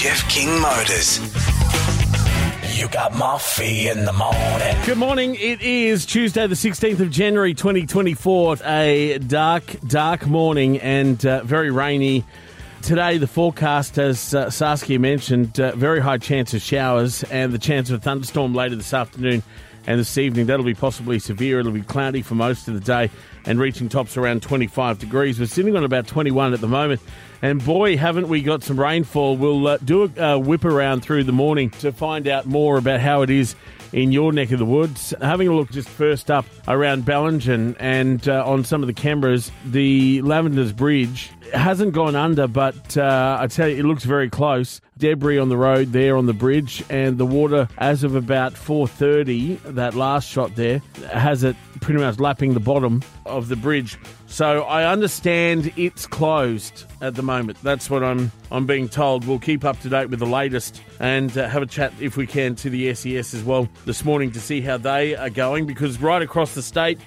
Jeff King Motors. You got Moffee in the morning. Good morning. It is Tuesday, the 16th of January, 2024. A dark, dark morning and uh, very rainy. Today, the forecast, as uh, Saskia mentioned, uh, very high chance of showers and the chance of a thunderstorm later this afternoon and this evening. That'll be possibly severe. It'll be cloudy for most of the day and reaching tops around 25 degrees. We're sitting on about 21 at the moment. And boy, haven't we got some rainfall. We'll uh, do a uh, whip around through the morning to find out more about how it is in your neck of the woods. Having a look just first up around Bellingen and uh, on some of the cameras, the Lavenders Bridge hasn't gone under, but uh, I tell you, it looks very close. Debris on the road there on the bridge, and the water, as of about 4:30, that last shot there has it pretty much lapping the bottom of the bridge. So I understand it's closed at the moment. That's what I'm I'm being told. We'll keep up to date with the latest and uh, have a chat if we can to the SES as well this morning to see how they are going because right across the state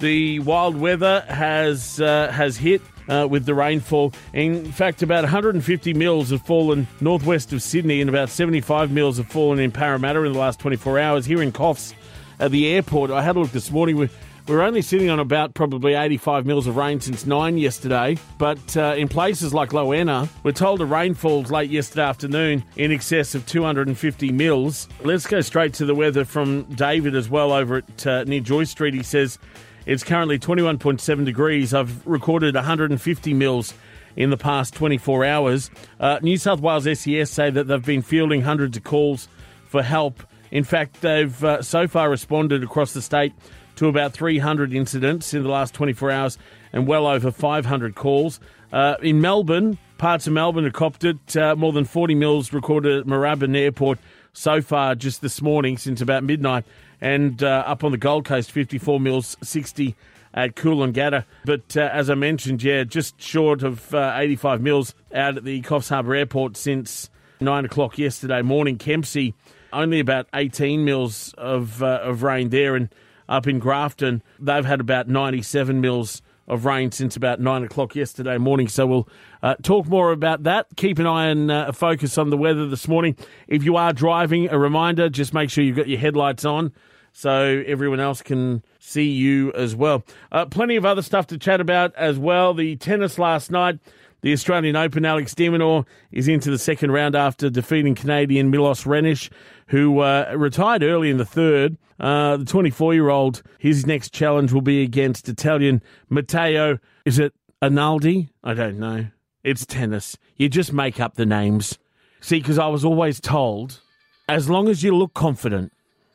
the wild weather has uh, has hit uh, with the rainfall. In fact, about 150 mils have fallen northwest of Sydney, and about 75 mils have fallen in Parramatta in the last 24 hours. Here in Coffs at the airport, I had a look this morning. We we're only sitting on about probably 85 mils of rain since 9 yesterday, but uh, in places like Lowanna, we're told the rainfalls late yesterday afternoon in excess of 250 mils. Let's go straight to the weather from David as well over at uh, near Joy Street. He says it's currently 21.7 degrees. I've recorded 150 mils in the past 24 hours. Uh, New South Wales SES say that they've been fielding hundreds of calls for help. In fact, they've uh, so far responded across the state to about 300 incidents in the last 24 hours and well over 500 calls. Uh, in Melbourne, parts of Melbourne have copped it. Uh, more than 40 mils recorded at Moorabbin Airport so far just this morning since about midnight. And uh, up on the Gold Coast, 54 mils, 60 at Coolangatta. But uh, as I mentioned, yeah, just short of uh, 85 mils out at the Coffs Harbour Airport since 9 o'clock yesterday morning. Kempsey, only about 18 mils of, uh, of rain there. And up in Grafton. They've had about 97 mils of rain since about nine o'clock yesterday morning. So we'll uh, talk more about that. Keep an eye and uh, focus on the weather this morning. If you are driving, a reminder just make sure you've got your headlights on so everyone else can see you as well. Uh, plenty of other stuff to chat about as well. The tennis last night. The Australian Open, Alex de Minaur is into the second round after defeating Canadian Milos Raonic, who uh, retired early in the third. Uh, the 24 year old, his next challenge will be against Italian Matteo. Is it Analdi? I don't know. It's tennis. You just make up the names. See, because I was always told, as long as you look confident,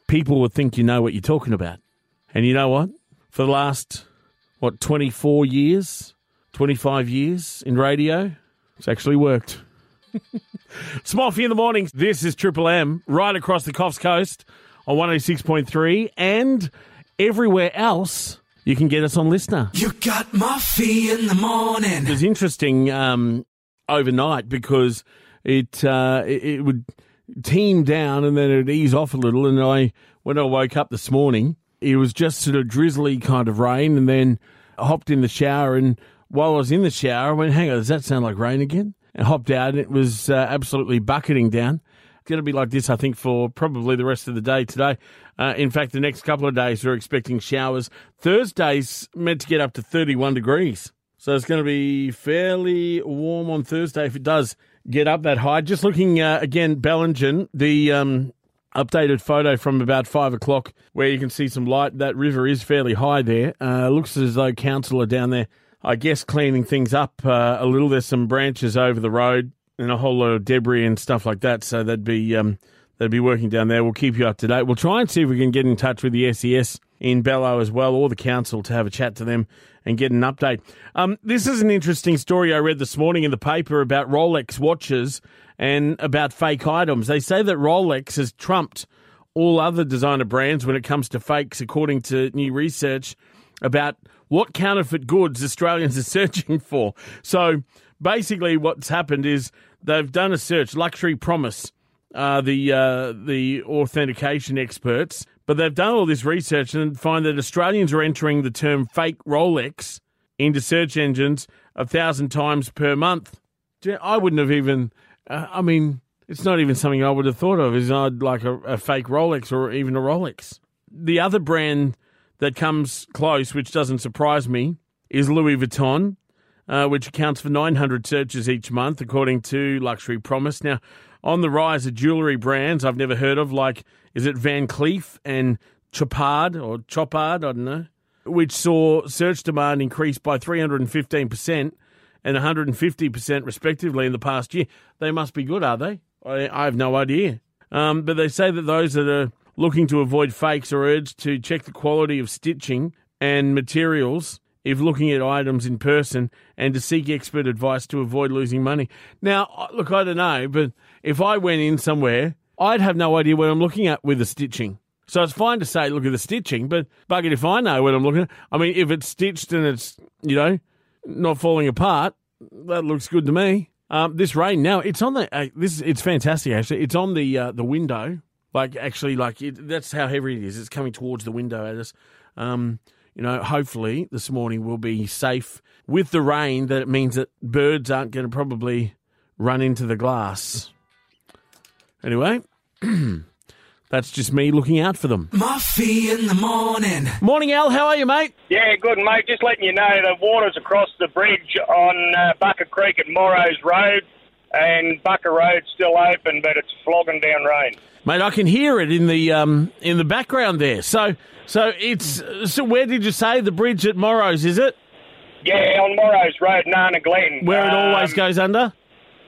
people will think you know what you're talking about. And you know what? For the last, what, 24 years, 25 years in radio. It's actually worked. Smoffy in the mornings. This is Triple M right across the Coffs Coast on 106.3 and everywhere else. You can get us on listener. You got Moffee in the morning. It was interesting um, overnight because it, uh, it it would teem down and then it'd ease off a little. And I, when I woke up this morning, it was just sort of drizzly kind of rain, and then I hopped in the shower and while I was in the shower, I went, hang on, does that sound like rain again? And hopped out, and it was uh, absolutely bucketing down. Going to be like this, I think, for probably the rest of the day today. Uh, in fact, the next couple of days, we're expecting showers. Thursday's meant to get up to 31 degrees. So it's going to be fairly warm on Thursday if it does get up that high. Just looking uh, again, Bellingen, the um, updated photo from about five o'clock where you can see some light. That river is fairly high there. Uh, looks as though council are down there I guess cleaning things up uh, a little. There's some branches over the road and a whole lot of debris and stuff like that. So they'd be um, they'd be working down there. We'll keep you up to date. We'll try and see if we can get in touch with the SES in Bello as well, or the council to have a chat to them and get an update. Um, this is an interesting story I read this morning in the paper about Rolex watches and about fake items. They say that Rolex has trumped all other designer brands when it comes to fakes, according to new research about what counterfeit goods Australians are searching for. So basically, what's happened is they've done a search. Luxury Promise, uh, the uh, the authentication experts, but they've done all this research and find that Australians are entering the term fake Rolex into search engines a thousand times per month. I wouldn't have even. Uh, I mean, it's not even something I would have thought of is I'd like a, a fake Rolex or even a Rolex. The other brand that comes close, which doesn't surprise me, is Louis Vuitton, uh, which accounts for 900 searches each month, according to Luxury Promise. Now, on the rise of jewellery brands I've never heard of, like, is it Van Cleef and Chopard or Chopard, I don't know, which saw search demand increase by 315% and 150% respectively in the past year. They must be good, are they? I, I have no idea. Um, but they say that those that are looking to avoid fakes are urged to check the quality of stitching and materials if looking at items in person and to seek expert advice to avoid losing money. Now, look, I don't know, but if I went in somewhere, I'd have no idea what I'm looking at with the stitching. So it's fine to say, look at the stitching, but bugger if I know what I'm looking at. I mean, if it's stitched and it's, you know, not falling apart, that looks good to me. Um, this rain now, it's on the, uh, this it's fantastic actually. It's on the uh, the window. Like actually, like it, that's how heavy it is. It's coming towards the window at us. Um, you know, hopefully this morning we'll be safe with the rain. That it means that birds aren't going to probably run into the glass. Anyway, that's just me looking out for them. Moffee in the morning. Morning, Al. How are you, mate? Yeah, good, mate. Just letting you know the water's across the bridge on uh, Bucca Creek at Morrow's Road, and Bucca Road's still open, but it's flogging down rain. Mate, I can hear it in the um, in the background there. So, so it's so. Where did you say the bridge at Morrow's? Is it Yeah, on Morrow's Road, Nana Glen. where it always Um, goes under?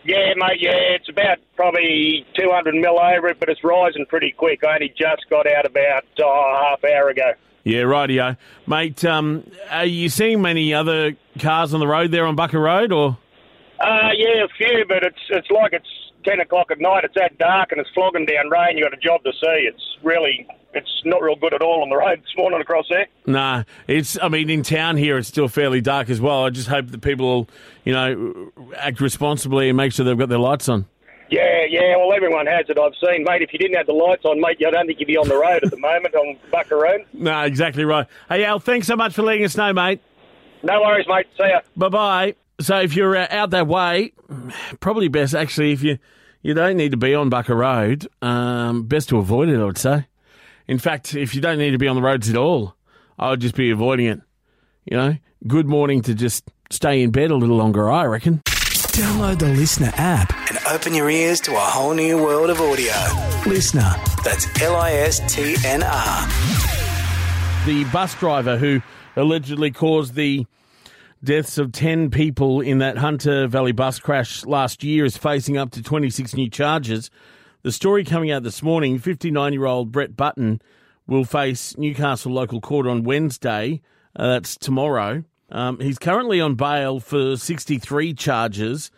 Yeah, mate, yeah, it's about probably 200 mil over it, but it's rising pretty quick. I only just got out about oh, half hour ago. Yeah, rightio, mate. Um, are you seeing many other cars on the road there on Bucca Road, or Uh, yeah, a few, but it's it's like it's 10 o'clock at night. It's that dark and it's flogging down rain. you got a job to see. It's really, it's not real good at all on the road this morning across there. nah? It's. I mean, in town here, it's still fairly dark as well. I just hope that people will, you know, act responsibly and make sure they've got their lights on. Yeah, yeah, well, everyone has it, I've seen. Mate, if you didn't have the lights on, mate, I don't think you'd be on the road at the moment on Bucca Road. No, exactly right. Hey, Al, thanks so much for letting us know, mate. No worries, mate. See ya. Bye bye. So if you're uh, out that way, probably best actually if you you don't need to be on Bucca Road. Um, best to avoid it, I would say. In fact, if you don't need to be on the roads at all, I would just be avoiding it. You know, good morning to just stay in bed a little longer. I reckon. Download the Listener app and open your ears to a whole new world of audio. Listener. That's L I S T N R. the bus driver who allegedly caused the deaths of 10 people in that Hunter Valley bus crash last year is facing up to 26 new charges. The story coming out this morning 59 year old Brett Button will face Newcastle local court on Wednesday. Uh, that's tomorrow. Um, he's currently on bail for 63 charges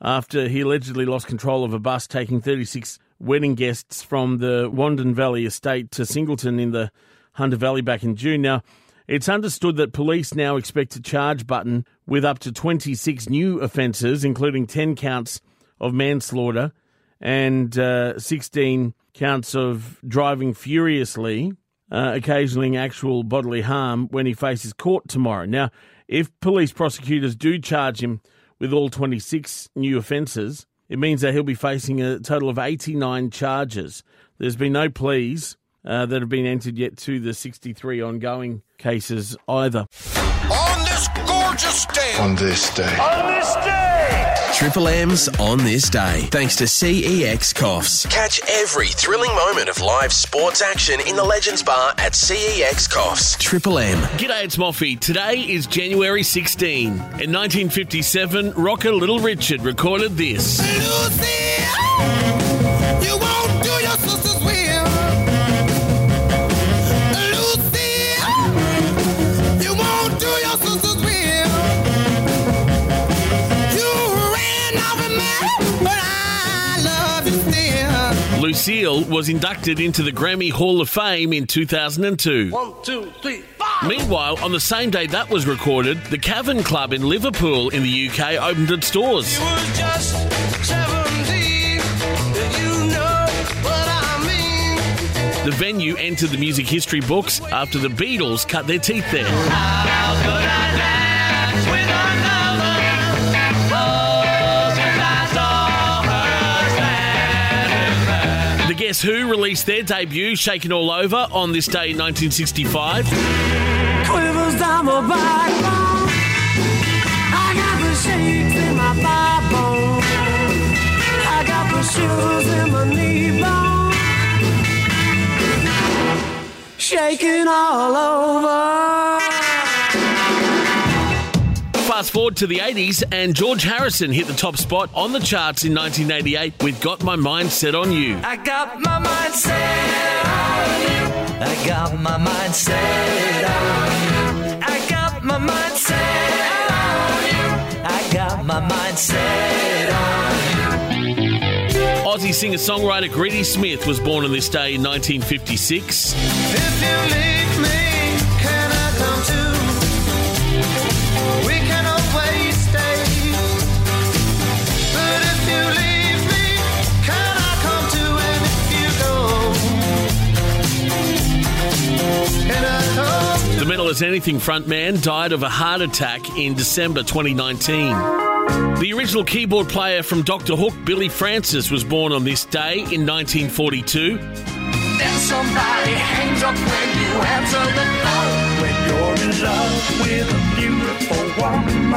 after he allegedly lost control of a bus taking 36 wedding guests from the Wandin Valley estate to Singleton in the Hunter Valley back in June. Now, it's understood that police now expect to charge Button with up to 26 new offences, including 10 counts of manslaughter and uh, 16 counts of driving furiously, uh, occasioning actual bodily harm when he faces court tomorrow. Now, if police prosecutors do charge him with all 26 new offences, it means that he'll be facing a total of 89 charges. There's been no pleas uh, that have been entered yet to the 63 ongoing cases either. On this gorgeous day. on this day. On this day. Triple M's on this day, thanks to CEX Coffs. Catch every thrilling moment of live sports action in the Legends Bar at CEX Coffs. Triple M. G'day, it's Moffee. Today is January 16. In 1957, rocker Little Richard recorded this. Lucy, Lucille was inducted into the Grammy Hall of Fame in 2002. One, two, three, four. Meanwhile, on the same day that was recorded, the Cavern Club in Liverpool in the UK opened its doors. You was just 17. You know what I mean. The venue entered the music history books after the Beatles cut their teeth there. Guess Who released their debut, Shaking All Over, on this day in 1965. Quivers down my Fast forward to the 80s, and George Harrison hit the top spot on the charts in 1988 with Got My Mind Set on You. I got my mind set on you. I got my mind set on you. I got my mind set on you. I got my mind set on you. Aussie singer songwriter Greedy Smith was born on this day in 1956. The Mental as Anything frontman died of a heart attack in December 2019. The original keyboard player from Doctor Hook, Billy Francis, was born on this day in 1942. Then somebody hangs up when you answer the phone. When you're in love with a beautiful woman,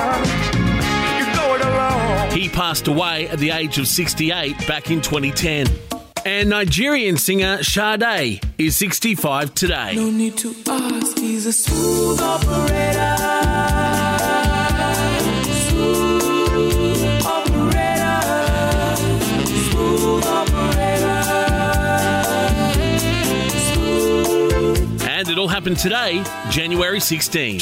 you're going along. He passed away at the age of 68 back in 2010. And Nigerian singer Sade is 65 today. No need to ask, he's a smooth operator. Smooth operator. Smooth operator. Smooth. And it all happened today, January 16.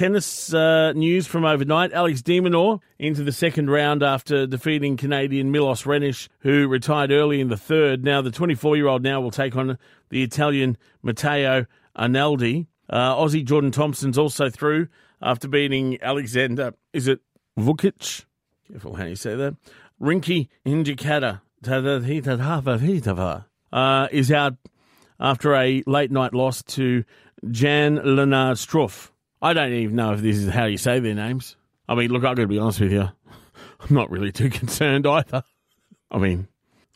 Tennis uh, news from overnight. Alex de Minaur into the second round after defeating Canadian Milos Raonic, who retired early in the third. Now, the 24 year old now will take on the Italian Matteo Arnaldi. Uh, Aussie Jordan Thompson's also through after beating Alexander, is it Vukic? Careful how you say that. Rinky Hijikata uh, is out after a late night loss to Jan-Lennard Struff. I don't even know if this is how you say their names. I mean, look, I've got to be honest with you. I'm not really too concerned either. I mean,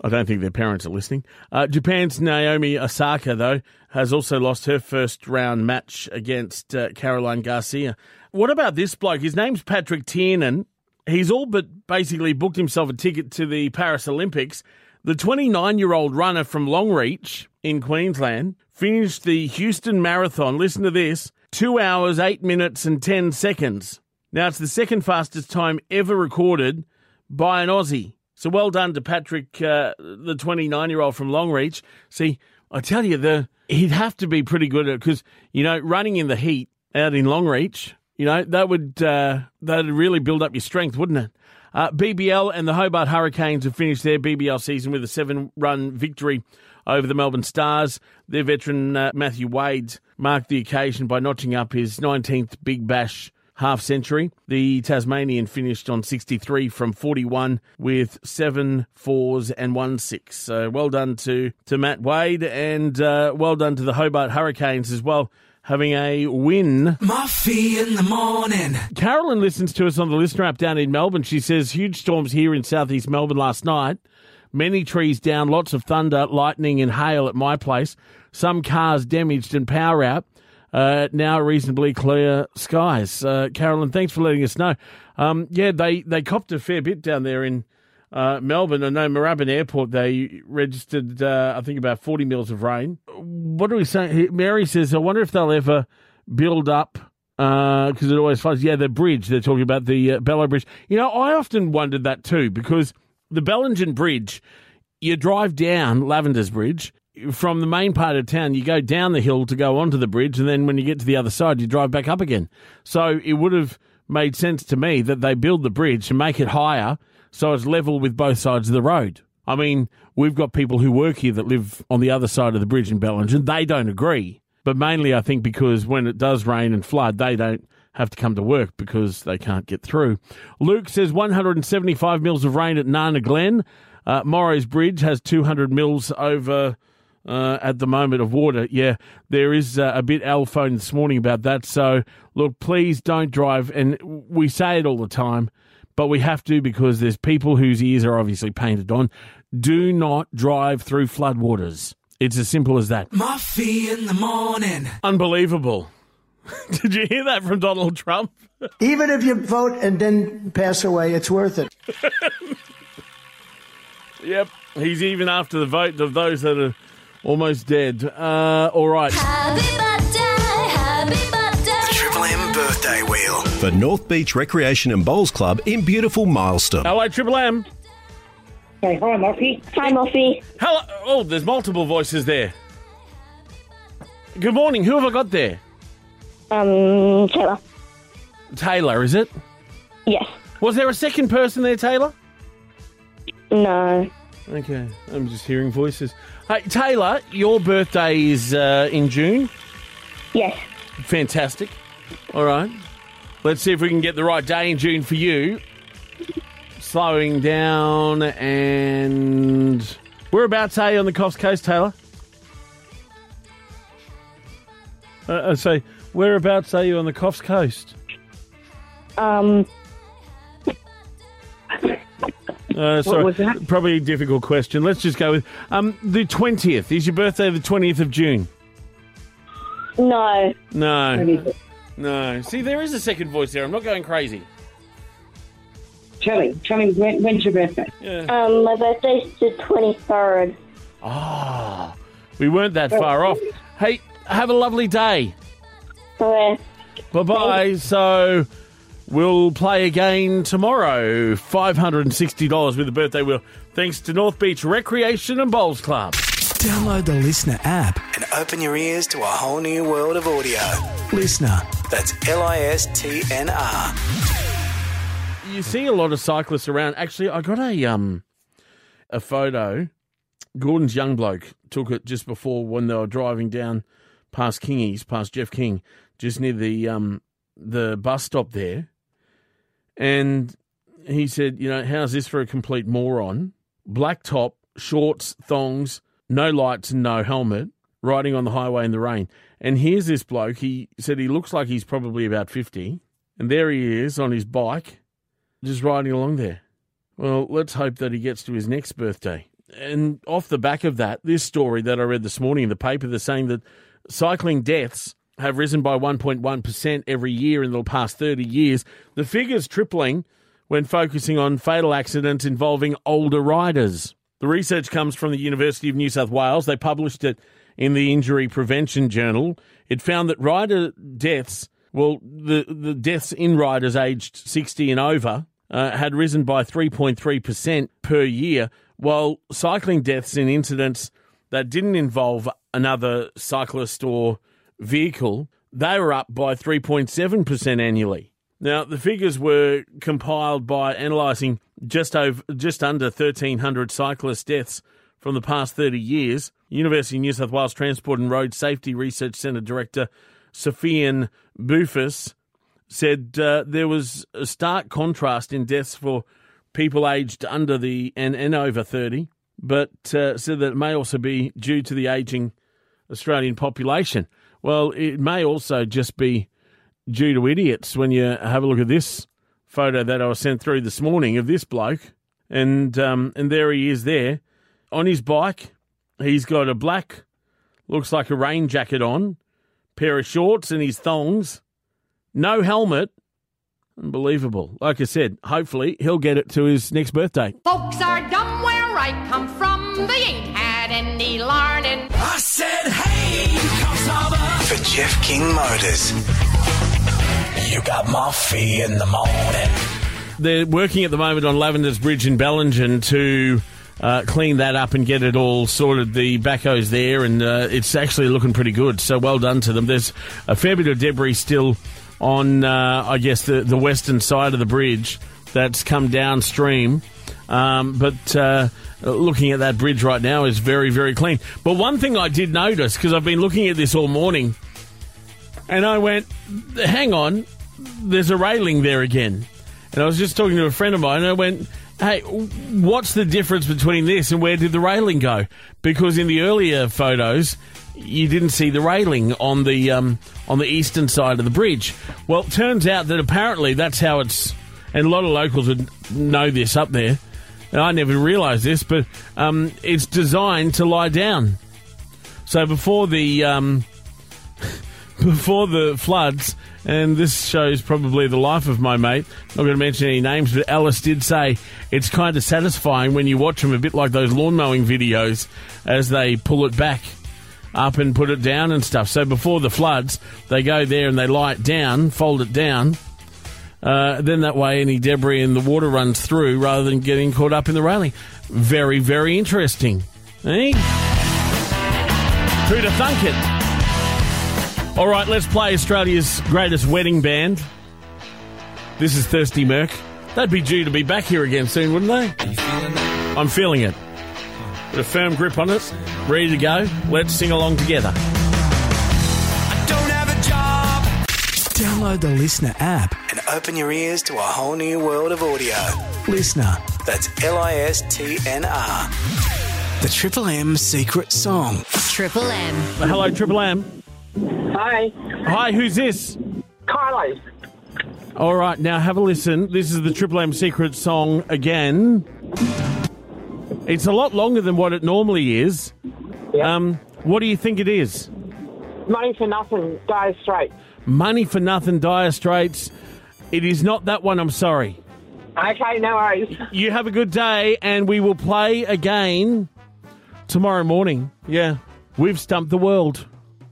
I don't think their parents are listening. Uh, Japan's Naomi Osaka, though, has also lost her first round match against uh, Caroline Garcia. What about this bloke? His name's Patrick Tiernan. He's all but basically booked himself a ticket to the Paris Olympics. The 29 year old runner from Longreach in Queensland finished the Houston Marathon. Listen to this two hours, eight minutes, and 10 seconds. Now, it's the second fastest time ever recorded by an Aussie. So well done to Patrick, uh, the 29 year old from Longreach. See, I tell you, the he'd have to be pretty good at because you know running in the heat out in Longreach, you know that would uh, that'd really build up your strength, wouldn't it? Uh, BBL and the Hobart Hurricanes have finished their BBL season with a seven-run victory over the Melbourne Stars. Their veteran uh, Matthew Wade marked the occasion by notching up his 19th Big Bash half century. The Tasmanian finished on 63 from 41 with seven fours and one six. So well done to, to Matt Wade and uh, well done to the Hobart Hurricanes as well. Having a win. Moffee in the morning. Carolyn listens to us on the listener app down in Melbourne. She says huge storms here in southeast Melbourne last night. Many trees down, lots of thunder, lightning, and hail at my place. Some cars damaged and power out. Uh, now reasonably clear skies. Uh, Carolyn, thanks for letting us know. Um, yeah, they, they copped a fair bit down there in uh, Melbourne. I know Moorabbin Airport, they registered, uh, I think, about 40 mils of rain. What are we saying? Mary says, I wonder if they'll ever build up, because it always floods. Yeah, the bridge, they're talking about the uh, Bello Bridge. You know, I often wondered that too, because the Bellingen Bridge, you drive down Lavender's Bridge, from the main part of town, you go down the hill to go onto the bridge, and then when you get to the other side, you drive back up again. So it would have made sense to me that they build the bridge and make it higher so it's level with both sides of the road. I mean, we've got people who work here that live on the other side of the bridge in Bellingen. They don't agree. But mainly, I think, because when it does rain and flood, they don't have to come to work because they can't get through. Luke says 175 mils of rain at Nana Glen. Uh, Morrow's Bridge has 200 mils over uh, at the moment of water. Yeah, there is uh, a bit L phone this morning about that. So, look, please don't drive. And we say it all the time, but we have to because there's people whose ears are obviously painted on. do not drive through floodwaters. It's as simple as that. Moffee in the morning. Unbelievable. Did you hear that from Donald Trump? Even if you vote and then pass away, it's worth it. Yep. He's even after the vote of those that are almost dead. Uh, all right. Happy birthday, happy birthday. Triple M birthday wheel. for North Beach Recreation and Bowls Club in beautiful Mylestom. Hello, Triple M. Say hi, Moffee. Hi, Moffee. Hello. Oh, there's multiple voices there. Good morning. Who have I got there? Um, Taylor. Taylor, is it? Yes. Was there a second person there, Taylor? No. Okay, I'm just hearing voices. Hey, Taylor, your birthday is uh, in June. Yes. Fantastic. All right. Let's see if we can get the right day in June for you. Slowing down and. Whereabouts are you on the Coast Coast, Taylor? Uh, I say, whereabouts are you on the Coffs Coast? Um, Uh, sorry, was that? Probably a difficult question. Let's just go with um, the 20th. Is your birthday the 20th of June? no. No. No. See, there is a second voice there. I'm not going crazy. Tell him, tell him when, when's your birthday? Um, my birthday's the 23rd. Ah, we weren't that far off. Hey, have a lovely day. Okay. Bye bye. So we'll play again tomorrow. $560 with the birthday wheel. Thanks to North Beach Recreation and Bowls Club. Download the Listener app and open your ears to a whole new world of audio. Listener. That's L I S T N R. You see a lot of cyclists around. Actually, I got a um a photo. Gordon's young bloke took it just before when they were driving down past Kingies, past Jeff King, just near the um the bus stop there. And he said, you know, how's this for a complete moron? Black top, shorts, thongs, no lights and no helmet, riding on the highway in the rain. And here's this bloke. He said he looks like he's probably about 50. And there he is on his bike, just riding along there. Well, let's hope that he gets to his next birthday. And off the back of that, this story that I read this morning in the paper, they're saying that cycling deaths have risen by 1.1% every year in the past 30 years. The figure's tripling when focusing on fatal accidents involving older riders. The research comes from the University of New South Wales. They published it in the Injury Prevention Journal. It found that rider deaths, well, the, the deaths in riders aged 60 and over, uh, had risen by 3.3% per year, while cycling deaths in incidents that didn't involve another cyclist or vehicle, they were up by 3.7% annually. Now, the figures were compiled by analysing just over, just under 1,300 cyclist deaths from the past 30 years. University of New South Wales Transport and Road Safety Research Centre Director Soufiane Boufous said uh, there was a stark contrast in deaths for people aged under the and, and over 30, but uh, said that it may also be due to the ageing Australian population. Well, it may also just be due to idiots when you have a look at this photo that I was sent through this morning of this bloke, and um, and there he is there on his bike. He's got a black, looks like a rain jacket on, pair of shorts and his thongs, no helmet. Unbelievable. Like I said, hopefully he'll get it to his next birthday. I come from. They ain't had any learning. I said, hey, for Jeff King Motors. You got Moffee in the morning. They're working at the moment on Lavender's Bridge in Bellingen to uh, clean that up and get it all sorted. The backhoe's there, and uh, it's actually looking pretty good. So well done to them. There's a fair bit of debris still on, uh, I guess, the, the western side of the bridge that's come downstream. Um, but uh, looking at that bridge right now is very, very clean. But one thing I did notice, because I've been looking at this all morning, and I went, hang on, there's a railing there again. And I was just talking to a friend of mine, and I went, hey, what's the difference between this and where did the railing go? Because in the earlier photos, you didn't see the railing on the um, on the eastern side of the bridge. Well, it turns out that apparently that's how it's, and a lot of locals would know this up there. And I never realised this, but um, it's designed to lie down. So before the um, before the floods, and this shows probably the life of my mate. Not going to mention any names, but Alice did say it's kind of satisfying when you watch them, a bit like those lawn mowing videos, as they pull it back up and put it down and stuff. So before the floods, they go there and they lie it down, fold it down. Uh, then that way, any debris in the water runs through rather than getting caught up in the railing. Very, very interesting. Eh? Who'd have thunk it? All right, let's play Australia's greatest wedding band. This is Thirsty Merc. They'd be due to be back here again soon, wouldn't they? I'm feeling it. With a firm grip on it, ready to go. Let's sing along together. Download the Listener app and open your ears to a whole new world of audio. Listener, that's L I S T N R. The Triple M secret song. Triple M. Hello, Triple M. Hi. Hi, who's this? Kylie. All right, now have a listen. This is the Triple M secret song again. It's a lot longer than what it normally is. Um, what do you think it is? Money for nothing, Dire Straits. Money for Nothing, Dire Straits. It is not that one, I'm sorry. Okay, no worries. You have a good day, and we will play again tomorrow morning. Yeah, we've stumped the world.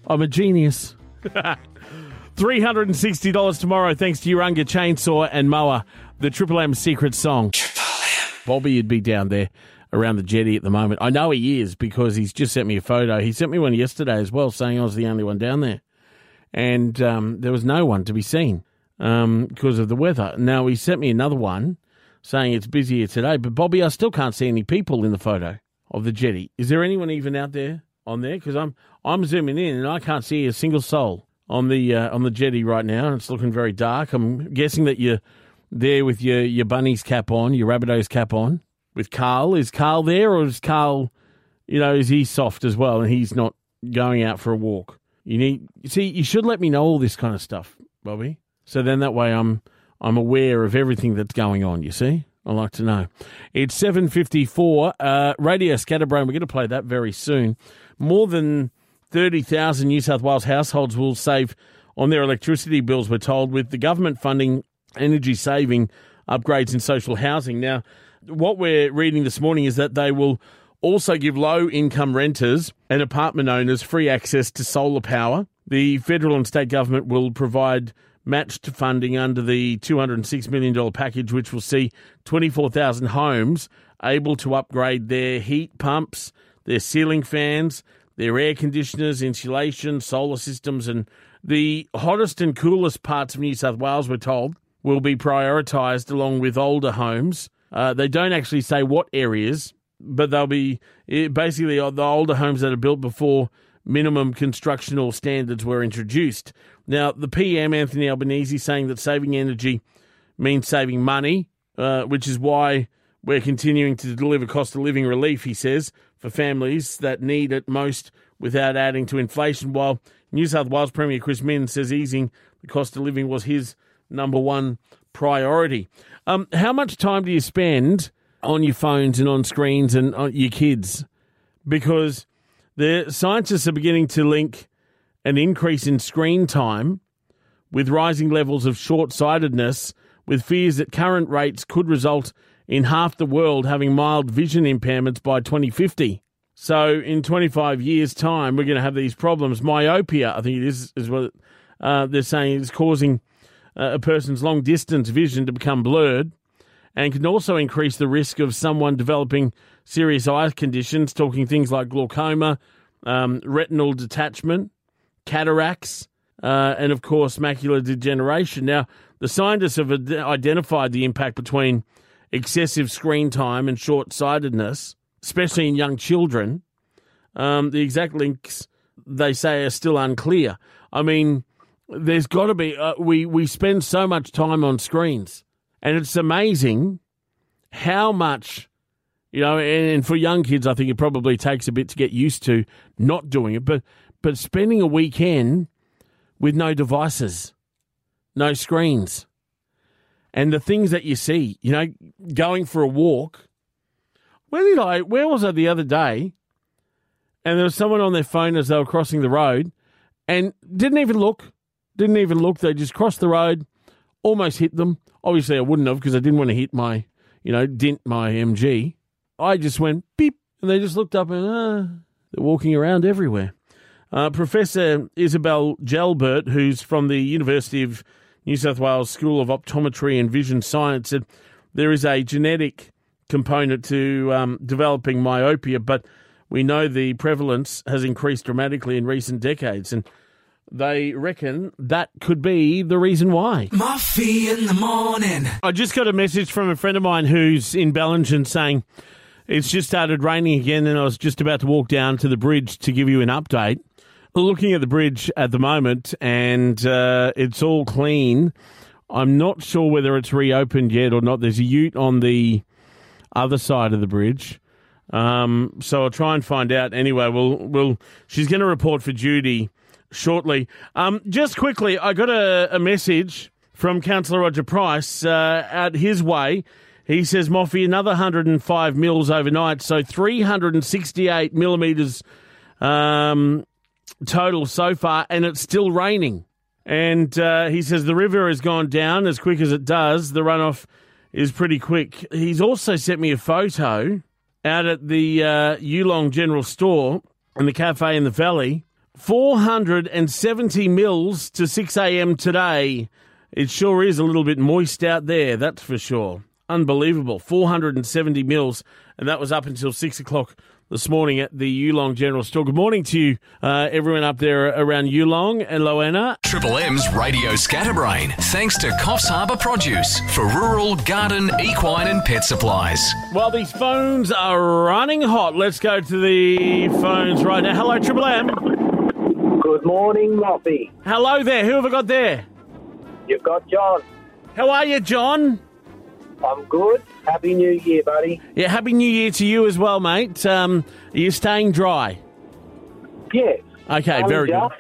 I'm a genius. $360 tomorrow, thanks to Urunga Chainsaw and Mower, the Triple M secret song. Bobby you'd be down there around the jetty at the moment. I know he is because he's just sent me a photo. He sent me one yesterday as well, saying I was the only one down there. And um, there was no one to be seen um, because of the weather. Now, he sent me another one saying it's busier today. But, Bobby, I still can't see any people in the photo of the jetty. Is there anyone even out there on there? Because I'm, I'm zooming in and I can't see a single soul on the, uh, on the jetty right now. And it's looking very dark. I'm guessing that you're there with your, your bunny's cap on, your Rabbitohs cap on with Carl. Is Carl there, or is Carl, you know, is he soft as well, and he's not going out for a walk? You need see, you should let me know all this kind of stuff, Bobby. So then that way I'm I'm aware of everything that's going on. You see, I like to know. It's seven fifty four. Uh, Radio Scatterbrain. We're going to play that very soon. More than thirty thousand New South Wales households will save on their electricity bills. We're told with the government funding energy saving upgrades in social housing. Now, what we're reading this morning is that they will also give low income renters and apartment owners free access to solar power. The federal and state government will provide matched funding under the $206 million package, which will see 24,000 homes able to upgrade their heat pumps, their ceiling fans, their air conditioners, insulation, solar systems, and the hottest and coolest parts of New South Wales, we're told, will be prioritised along with older homes. Uh, they don't actually say what areas, but they'll be basically uh, the older homes that are built before minimum constructional standards were introduced. Now, the PM, Anthony Albanese, saying that saving energy means saving money, uh, which is why we're continuing to deliver cost of living relief, he says, for families that need it most without adding to inflation. While New South Wales Premier Chris Minns says easing the cost of living was his number one priority. Um, how much time do you spend on your phones and on screens and on your kids? Because the scientists are beginning to link an increase in screen time with rising levels of short sightedness, with fears that current rates could result in half the world having mild vision impairments by 2050. So, in 25 years' time, we're going to have these problems. Myopia, I think it is, is what uh, they're saying is causing uh, a person's long distance vision to become blurred and can also increase the risk of someone developing serious eye conditions, talking things like glaucoma, um, retinal detachment, cataracts, uh, and of course, macular degeneration. Now, the scientists have ad- identified the impact between excessive screen time and short sightedness, especially in young children. Um, the exact links, they say, are still unclear. I mean, there's got to be, uh, we, we spend so much time on screens, and it's amazing how much. You know, and, and for young kids, I think it probably takes a bit to get used to not doing it. But but spending a weekend with no devices, no screens, and the things that you see, you know, going for a walk Where did I? Where was I the other day? And there was someone on their phone as they were crossing the road, and didn't even look. Didn't even look. They just crossed the road, almost hit them. Obviously, I wouldn't have because I didn't want to hit my, you know, dent my MG. I just went beep, and they just looked up and uh, they're walking around everywhere. Uh, Professor Isabelle Jalbert, who's from the University of New South Wales School of Optometry and Vision Science, said there is a genetic component to um, developing myopia, but we know the prevalence has increased dramatically in recent decades, and they reckon that could be the reason why. Moffee in the morning. I just got a message from a friend of mine who's in Bellingen saying it's just started raining again, and I was just about to walk down to the bridge to give you an update. Looking at the bridge at the moment, and uh, it's all clean. I'm not sure whether it's reopened yet or not. There's a ute on the other side of the bridge. Um, so I'll try and find out. Anyway, we'll, we'll, she's going to report for duty shortly. Um, just quickly, I got a, a message from Councillor Roger Price uh, out his way. He says, Moffee, another 105 mils overnight, so 368 millimetres um, total so far, and it's still raining. And uh, he says the river has gone down as quick as it does. The runoff is pretty quick. He's also sent me a photo out at the uh, Ulong General Store and the cafe in the valley. 470 mils to 6 a.m. today. It sure is a little bit moist out there, that's for sure. Unbelievable. 470 mils, and that was up until 6 o'clock this morning at the Ulong General Store. Good morning to you, uh, everyone up there around Ulong and Lowanna. Triple M's Radio Scatterbrain, thanks to Coffs Harbour Produce for rural, garden, equine, and pet supplies. While these phones are running hot, let's go to the phones right now. Hello, Triple M. Good morning, Moffee. Hello there. Who have I got there? You've got John. How are you, John? I'm good. Happy New Year, buddy. Yeah, Happy New Year to you as well, mate. Um, are you staying dry? Yes. Okay, Um, very good.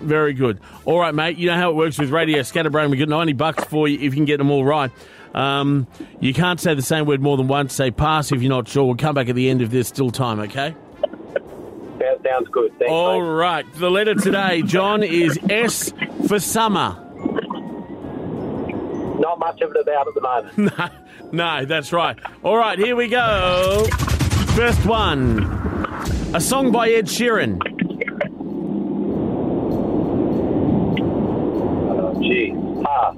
Very good. All right, mate. You know how it works with Radio Scatterbrain. We got 90 bucks for you if you can get them all right. Um, you can't say the same word more than once. Say pass if you're not sure. We'll come back at the end if there's still time, okay? Sounds good. Thanks, All mate. right. The letter today, John, is S for summer. Not much of it about at the moment. No, no, that's right. All right, here we go. First one a song by Ed Sheeran. Oh, gee. Pass.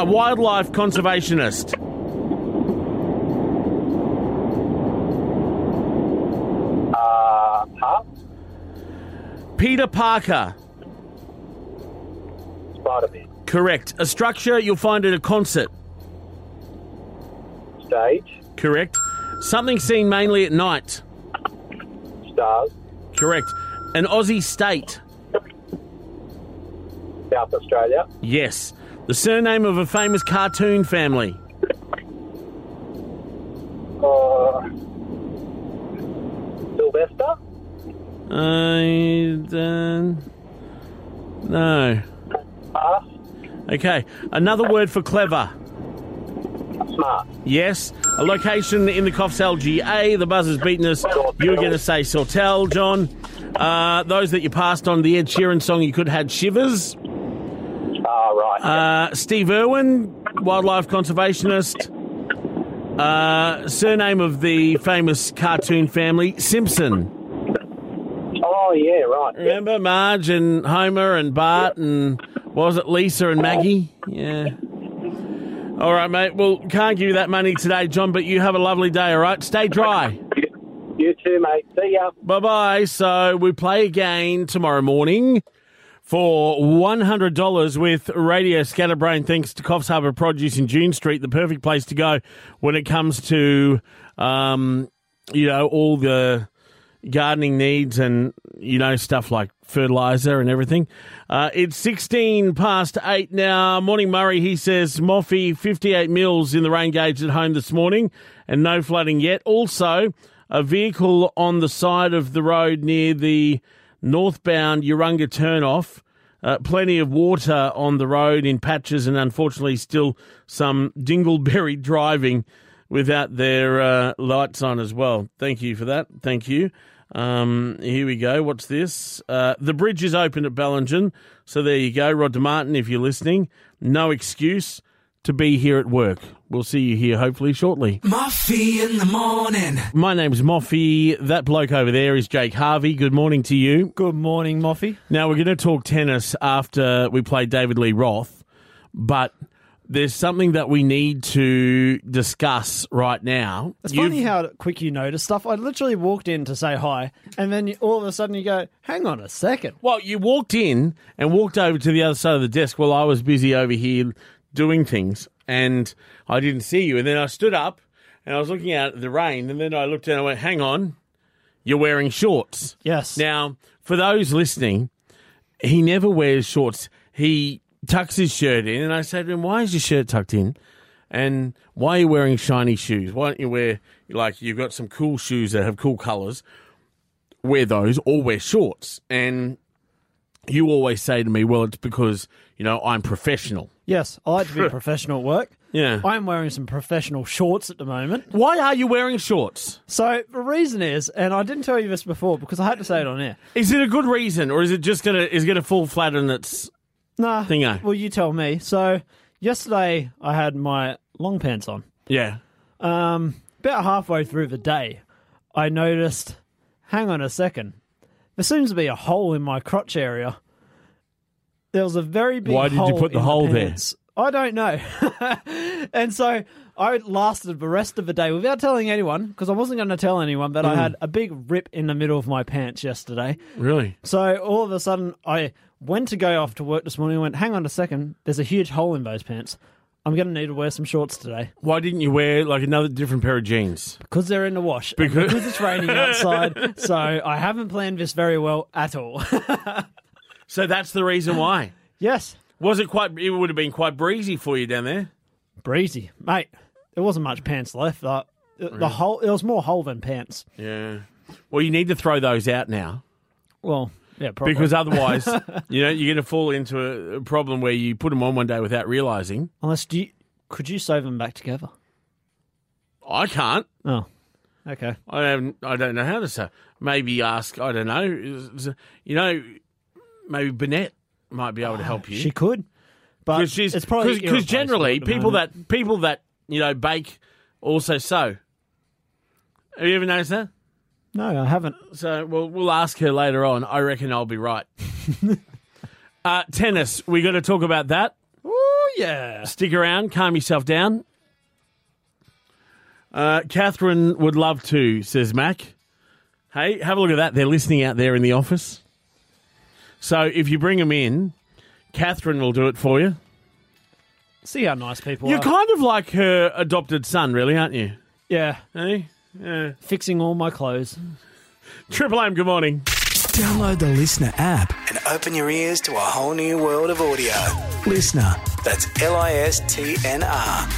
A wildlife conservationist. Peter Parker. Spider-Man. Correct. A structure you'll find at a concert. Stage. Correct. Something seen mainly at night. Stars. Correct. An Aussie state. South Australia. Yes. The surname of a famous cartoon family. Uh, Sylvester. I uh, no. Pass. Okay. Another word for clever. Smart. Yes. A location in the Coffs LGA. The buzzer's beaten us. You were going to say Sawtell, John. Uh, those that you passed on the Ed Sheeran song, you could have had Shivers. Ah, right. Uh, Steve Irwin, wildlife conservationist. Uh, surname of the famous cartoon family, Simpson. Oh, yeah. Remember Marge and Homer and Bart and was it Lisa and Maggie? Yeah. All right, mate. Well, can't give you that money today, John, but you have a lovely day, all right? Stay dry. You too, mate. See ya. Bye bye. So we play again tomorrow morning for $100 with Radio Scatterbrain, thanks to Coffs Harbour Produce in June Street, the perfect place to go when it comes to, um, you know, all the gardening needs and, you know, stuff like fertilizer and everything. Uh, it's 16 past 8 now. Morning Murray, he says, Moffee, 58 mils in the rain gauge at home this morning and no flooding yet. Also, a vehicle on the side of the road near the northbound Urunga turnoff. Uh, plenty of water on the road in patches, and unfortunately, still some dingleberry driving without their uh, lights on as well. Thank you for that. Thank you. Um, here we go. What's this? Uh, the bridge is open at Bellingen. So there you go. Rod Martin, if you're listening, no excuse to be here at work. We'll see you here hopefully shortly. Moffee in the morning. My name's Moffee. That bloke over there is Jake Harvey. Good morning to you. Good morning, Moffee. Now, we're going to talk tennis after we play David Lee Roth, but there's something that we need to discuss right now. It's You've- funny how quick you notice stuff. I literally walked in to say hi, and then you, all of a sudden you go, "Hang on a second. Well, you walked in and walked over to the other side of the desk while I was busy over here doing things, and I didn't see you. And then I stood up and I was looking out at the rain, and then I looked down and I went, "Hang on, you're wearing shorts." Yes. Now, for those listening, he never wears shorts. He tucks his shirt in, and I said to him, "Why is your shirt tucked in?" And why are you wearing shiny shoes? Why don't you wear like you've got some cool shoes that have cool colours? Wear those or wear shorts. And you always say to me, "Well, it's because you know I'm professional." Yes, I like to be professional at work. Yeah. I'm wearing some professional shorts at the moment. Why are you wearing shorts? So the reason is, and I didn't tell you this before because I had to say it on air. Is it a good reason, or is it just gonna is it gonna fall flat on its Nah. thingo? Well, you tell me. So yesterday I had my long pants on. Yeah. Um, about halfway through the day, I noticed. Hang on a second. There seems to be a hole in my crotch area. There was a very big. Why did you put the in hole there? pants. I don't know. and so I lasted the rest of the day without telling anyone because I wasn't going to tell anyone. I Mm. had a big rip in the middle of my pants yesterday. Really? So all of a sudden, I went to go off to work this morning. and Went, hang on a second. There's a huge hole in those pants. I'm going to need to wear some shorts today Why didn't you wear like another different pair of jeans? because they're in the wash. Because- because it's raining outside. so I haven't planned this very well at all. So that's the reason why. yes, Was it quite? It would have been quite breezy for you down there. breezy, mate. There wasn't much pants left. The, the hole. There was more hole than pants. Yeah. Well, you need to throw those out now Well, yeah, probably. because otherwise, you know, you're going to fall into a, problem where you put them on one day without realizing. unless do you, could you sew them back together? I can't. Oh, okay. I haven't. I don't know how to say. Maybe ask. I don't know. You know, maybe Burnett might be able to help you. She could, but because she's it's probably because generally people that people that you know bake also sew. Have you ever noticed that? No, I haven't. So we'll we'll ask her later on. I reckon I'll be right. uh, tennis. We got to talk about that. Oh yeah. Stick around. Calm yourself down. Uh, Catherine would love to, says Mac. Hey, have a look at that. They're listening out there in the office. So if you bring them in, Catherine will do it for you. See how nice people are. You're are. kind of like her adopted son, really, aren't you? yeah, Hey? Yeah. fixing all my clothes. Triple M, good morning. Download the LiSTNR app and open your ears to a whole new world of audio. LiSTNR, that's L I S T N R.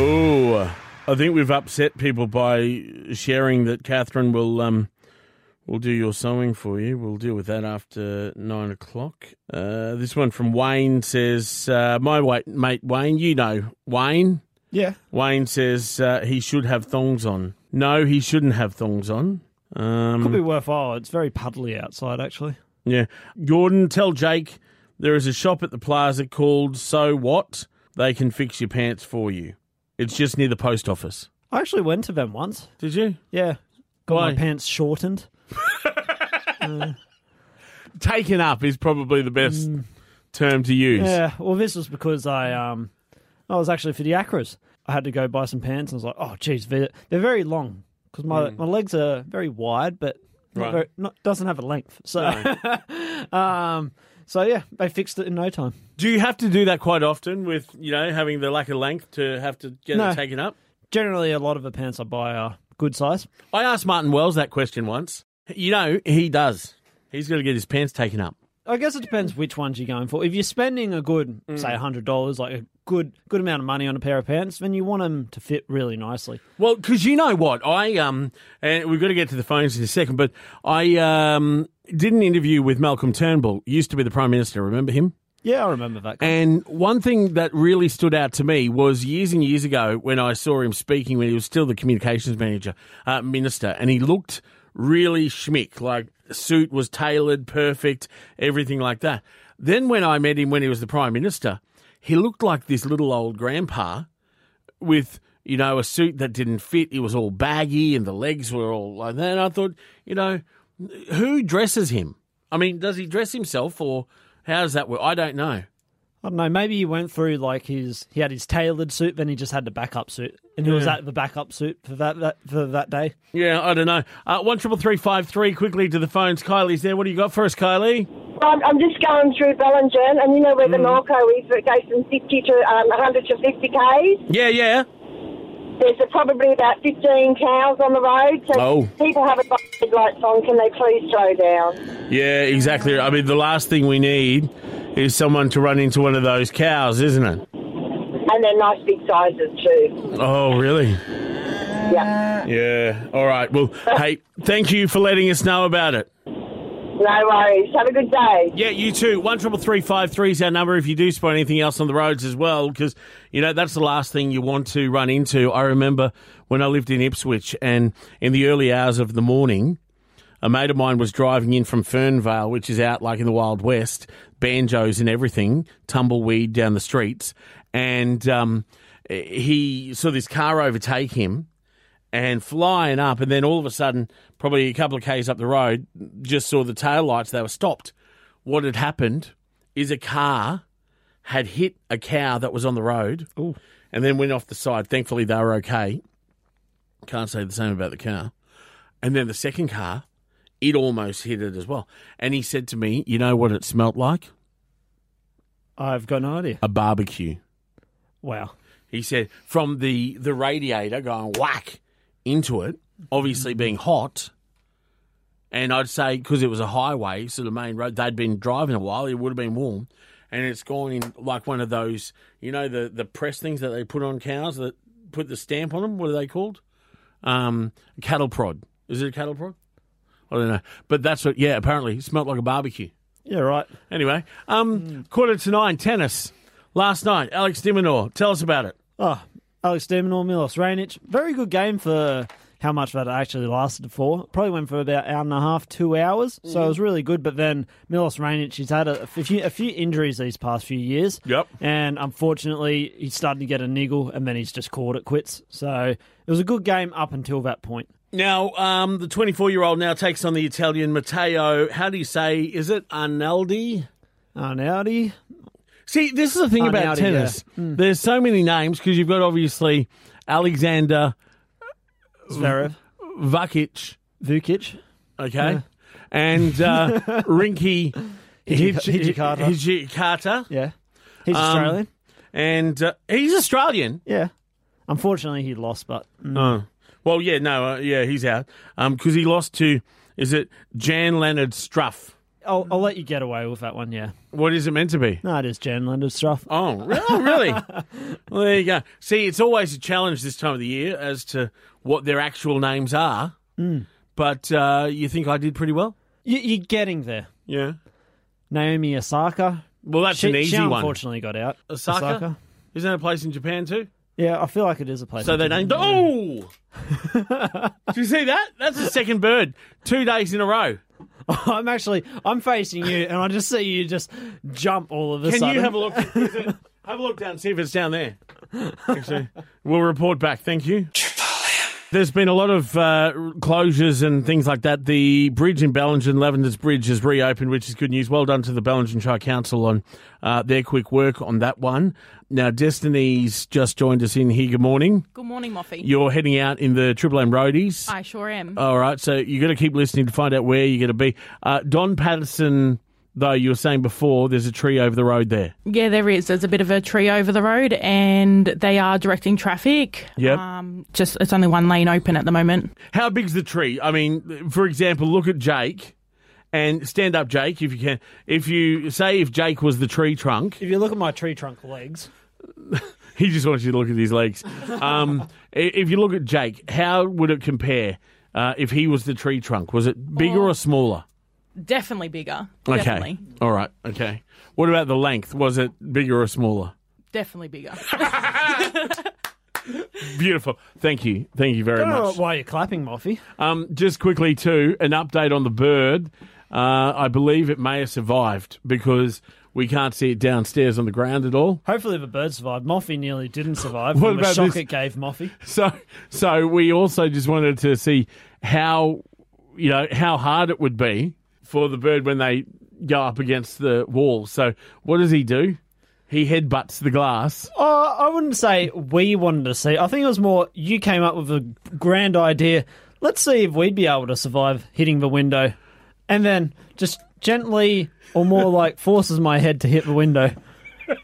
Ooh, I think we've upset people by sharing that Catherine will um will do your sewing for you. We'll deal with that after nine o'clock. Uh, this one from Wayne says, uh, "My wa- mate Wayne, you know Wayne. Yeah. Wayne says uh, he should have thongs on. No, he shouldn't have thongs on. Um, Could be worthwhile. It's very puddly outside, actually. Yeah. Gordon, tell Jake there is a shop at the plaza called So What? They can fix your pants for you. It's just near the post office. I actually went to them once. Did you? Yeah. Got Why? my pants shortened. Taken up is probably the best term to use. Yeah. Well, this was because I um, I was actually for the Acras. I had to go buy some pants, and I was like, oh, geez, they're, they're very long because my, my legs are very wide, but not Right. very, not, doesn't have a length. So, um, so yeah, they fixed it in no time. Do you have to do that quite often with, you know, having the lack of length to have to get No. it taken up? Generally, a lot of the pants I buy are good size. I asked Martin Wells that question once. You know, he does. He's got to get his pants taken up. I guess it depends which ones you're going for. If you're spending a good, Mm. say, hundred dollars, like a good good amount of money on a pair of pants, then you want them to fit really nicely. Well, because you know what, I um, and we've got to get to the phones in a second, but I um did an interview with Malcolm Turnbull. Used to be the prime minister. Remember him? Yeah, I remember that. Guy. And one thing that really stood out to me was years and years ago when I saw him speaking when he was still the communications manager, uh, minister, and he looked really schmick, like suit was tailored, perfect, everything like that. Then when I met him when he was the prime minister, he looked like this little old grandpa with you know a suit that didn't fit. It was all baggy and the legs were all like that. And I thought, you know, who dresses him? I mean, does he dress himself or how does that work? I don't know. I don't know. Maybe he went through like his he had his tailored suit, then he just had the backup suit, and he was Yeah. at the backup suit for that, that for that day. Yeah, I don't know. Uh, one triple three five three. Quickly to the phones. Kylie's there. What do you got for us, Kylie? I'm, I'm just going through Bellingen, and you know where the Mm. Norco is, it goes from 50 to um, 100 to 50 k's. Yeah, yeah. There's uh, probably about 15 cows on the road, so Oh. people have got headlights on. Can they please slow down? Yeah, exactly. I mean, the last thing we need is someone to run into one of those cows, isn't it? And they're nice big sizes too. Oh, really? Yeah. Yeah. All right. Well, hey, thank you for letting us know about it. No worries. Have a good day. Yeah, you too. One triple three five three is our number. If you do spot anything else on the roads as well, because you know that's the last thing you want to run into. I remember when I lived in Ipswich, and in the early hours of the morning, a mate of mine was driving in from Fernvale, which is out like in the Wild West, banjos and everything, tumbleweed down the streets, and um, he saw this car overtake him and flying up, and then all of a sudden, probably a couple of k's up the road, just saw the tail lights. They were stopped. What had happened is a car had hit a cow that was on the road, and then went off the side. Thankfully, they were okay. Can't say the same about the car. And then the second car, it almost hit it as well. And he said to me, "You know what it smelt like? I've got no idea. A barbecue." Wow. He said from the the radiator going whack into it, obviously being hot. And I'd say because it was a highway, so the main road, they'd been driving a while. It would have been warm, and it's gone in like one of those, you know, the the press things that they put on cows that put the stamp on them. What are they called? Um, cattle prod. Is it a cattle prod? I don't know, but that's what. Yeah, apparently, it smelled like a barbecue. Yeah, right. Anyway, um, quarter to nine, tennis. Last night, Alex de Minaur. Tell us about it. Oh, Alex de Minaur, Milos Raonic. Very good game for how much that actually lasted for. Probably went for about hour and a half, two hours. So it was really good. But then Milos Raonic, he's had a, a few a few injuries these past few years. Yep. And unfortunately, he's starting to get a niggle, and then he's just called it quits. So it was a good game up until that point. Now, um, the 24 year old now takes on the Italian Matteo. How do you say? Is it Arnaldi? Arnaldi. See, this is the thing about tennis. yeah. Mm. There's so many names because you've got obviously Alexander Zverev. Vukic. Vukic. Okay. Yeah. And uh, Rinky Hij- Hijikata. Hijikata. Yeah. He's Um, Australian. And uh, he's Australian. Yeah. Unfortunately, he lost, but mm. Oh. Well, yeah, no, uh, yeah, he's out. Because he lost to, is it Jan-Lennard Struff? I'll, I'll let you get away with that one. Yeah. What is it meant to be? No, it is Jan-Lennard Struff. Oh, really? oh, really? well, there you go. See, it's always a challenge this time of the year as to what their actual names are. Mm. But uh, you think I did pretty well? You, you're getting there. Yeah. Naomi Osaka. Well, that's she, an easy she one. unfortunately got out. Osaka? Isn't that a place in Japan too? Yeah, I feel like it is a place. So they named. Oh! Do you see that? That's the second bird. Two days in a row. I'm actually I'm facing you, and I just see you just jump all of a Can sudden. you have a look? Is it- have a look down, see if it's down there. Actually, we'll report back. Thank you. There's been a lot of uh, closures and things like that. The bridge in Bellingen, Lavenders Bridge, has reopened, which is good news. Well done to the Bellingen Shire Council on uh, their quick work on that one. Now, Destiny's just joined us in here. Good morning. Good morning, Moffee. You're heading out in the Triple M Roadies. I sure am. All right, so you've got to keep listening to find out where you're going to be. Uh, Don Patterson, though, you were saying before, there's a tree over the road there. yeah, there is. There's a bit of a tree over the road, and they are directing traffic. Yep. Um, just it's only one lane open at the moment. How big's the tree? I mean, for example, look at Jake and stand up, Jake, if you can. If you say if Jake was the tree trunk, If you look at my tree trunk legs, he just wants you to look at his legs. Um, i- if you look at Jake, how would it compare uh, if he was the tree trunk? Was it bigger or smaller? Definitely bigger. Okay. Definitely. All right. Okay. What about the length? Was it bigger or smaller? Definitely bigger. Beautiful. Thank you. Thank you very don't know much. why you're clapping, Moffee. Um, just quickly, too, an update on the bird. Uh, I believe it may have survived because we can't see it downstairs on the ground at all. Hopefully the bird survived. Moffee nearly didn't survive. What from the about shock this? it gave Moffee. So, so we also just wanted to see how, you know, how hard it would be for the bird when they go up against the wall. So, what does he do? He headbutts the glass. Oh, I wouldn't say we wanted to see. I think it was more you came up with a grand idea. Let's see if we'd be able to survive hitting the window, and then just gently or more like forces my head to hit the window.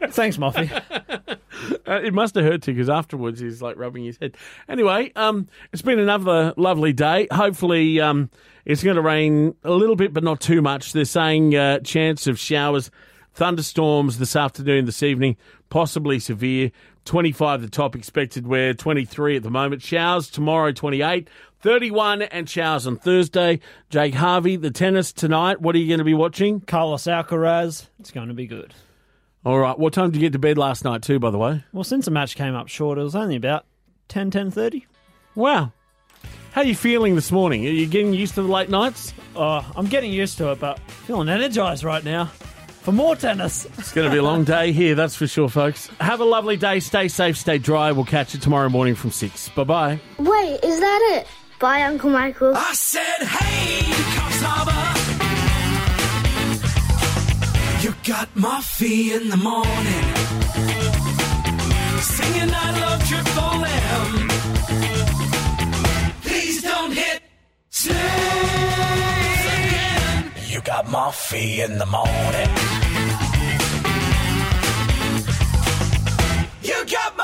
Thanks, Moffee. Uh, it must have hurt too because afterwards he's like rubbing his head. Anyway, um, it's been another lovely day. Hopefully, um, it's going to rain a little bit, but not too much. They're saying uh, chance of showers, thunderstorms this afternoon, this evening, possibly severe. 25 the top expected, where 23 at the moment. Showers tomorrow, 28. 31 and showers on Thursday. Jake Harvey, the tennis tonight. What are you going to be watching? Carlos Alcaraz. It's going to be good. All right. What time did you get to bed last night, too, by the way? Well, since the match came up short, it was only about 10, 10.30. Wow. How are you feeling this morning? Are you getting used to the late nights? Oh, I'm getting used to it, but feeling energised right now for more tennis. It's going to be a long day here, that's for sure, folks. Have a lovely day. Stay safe, stay dry. We'll catch you tomorrow morning from 6. Bye bye. Wait, is that it? Bye, Uncle Michael. I said, hey, Coffs Harbour. You got Moffee in the morning. Singing I love Triple M. Please don't hit snooze again. You got Moffee in the morning. You got Muffy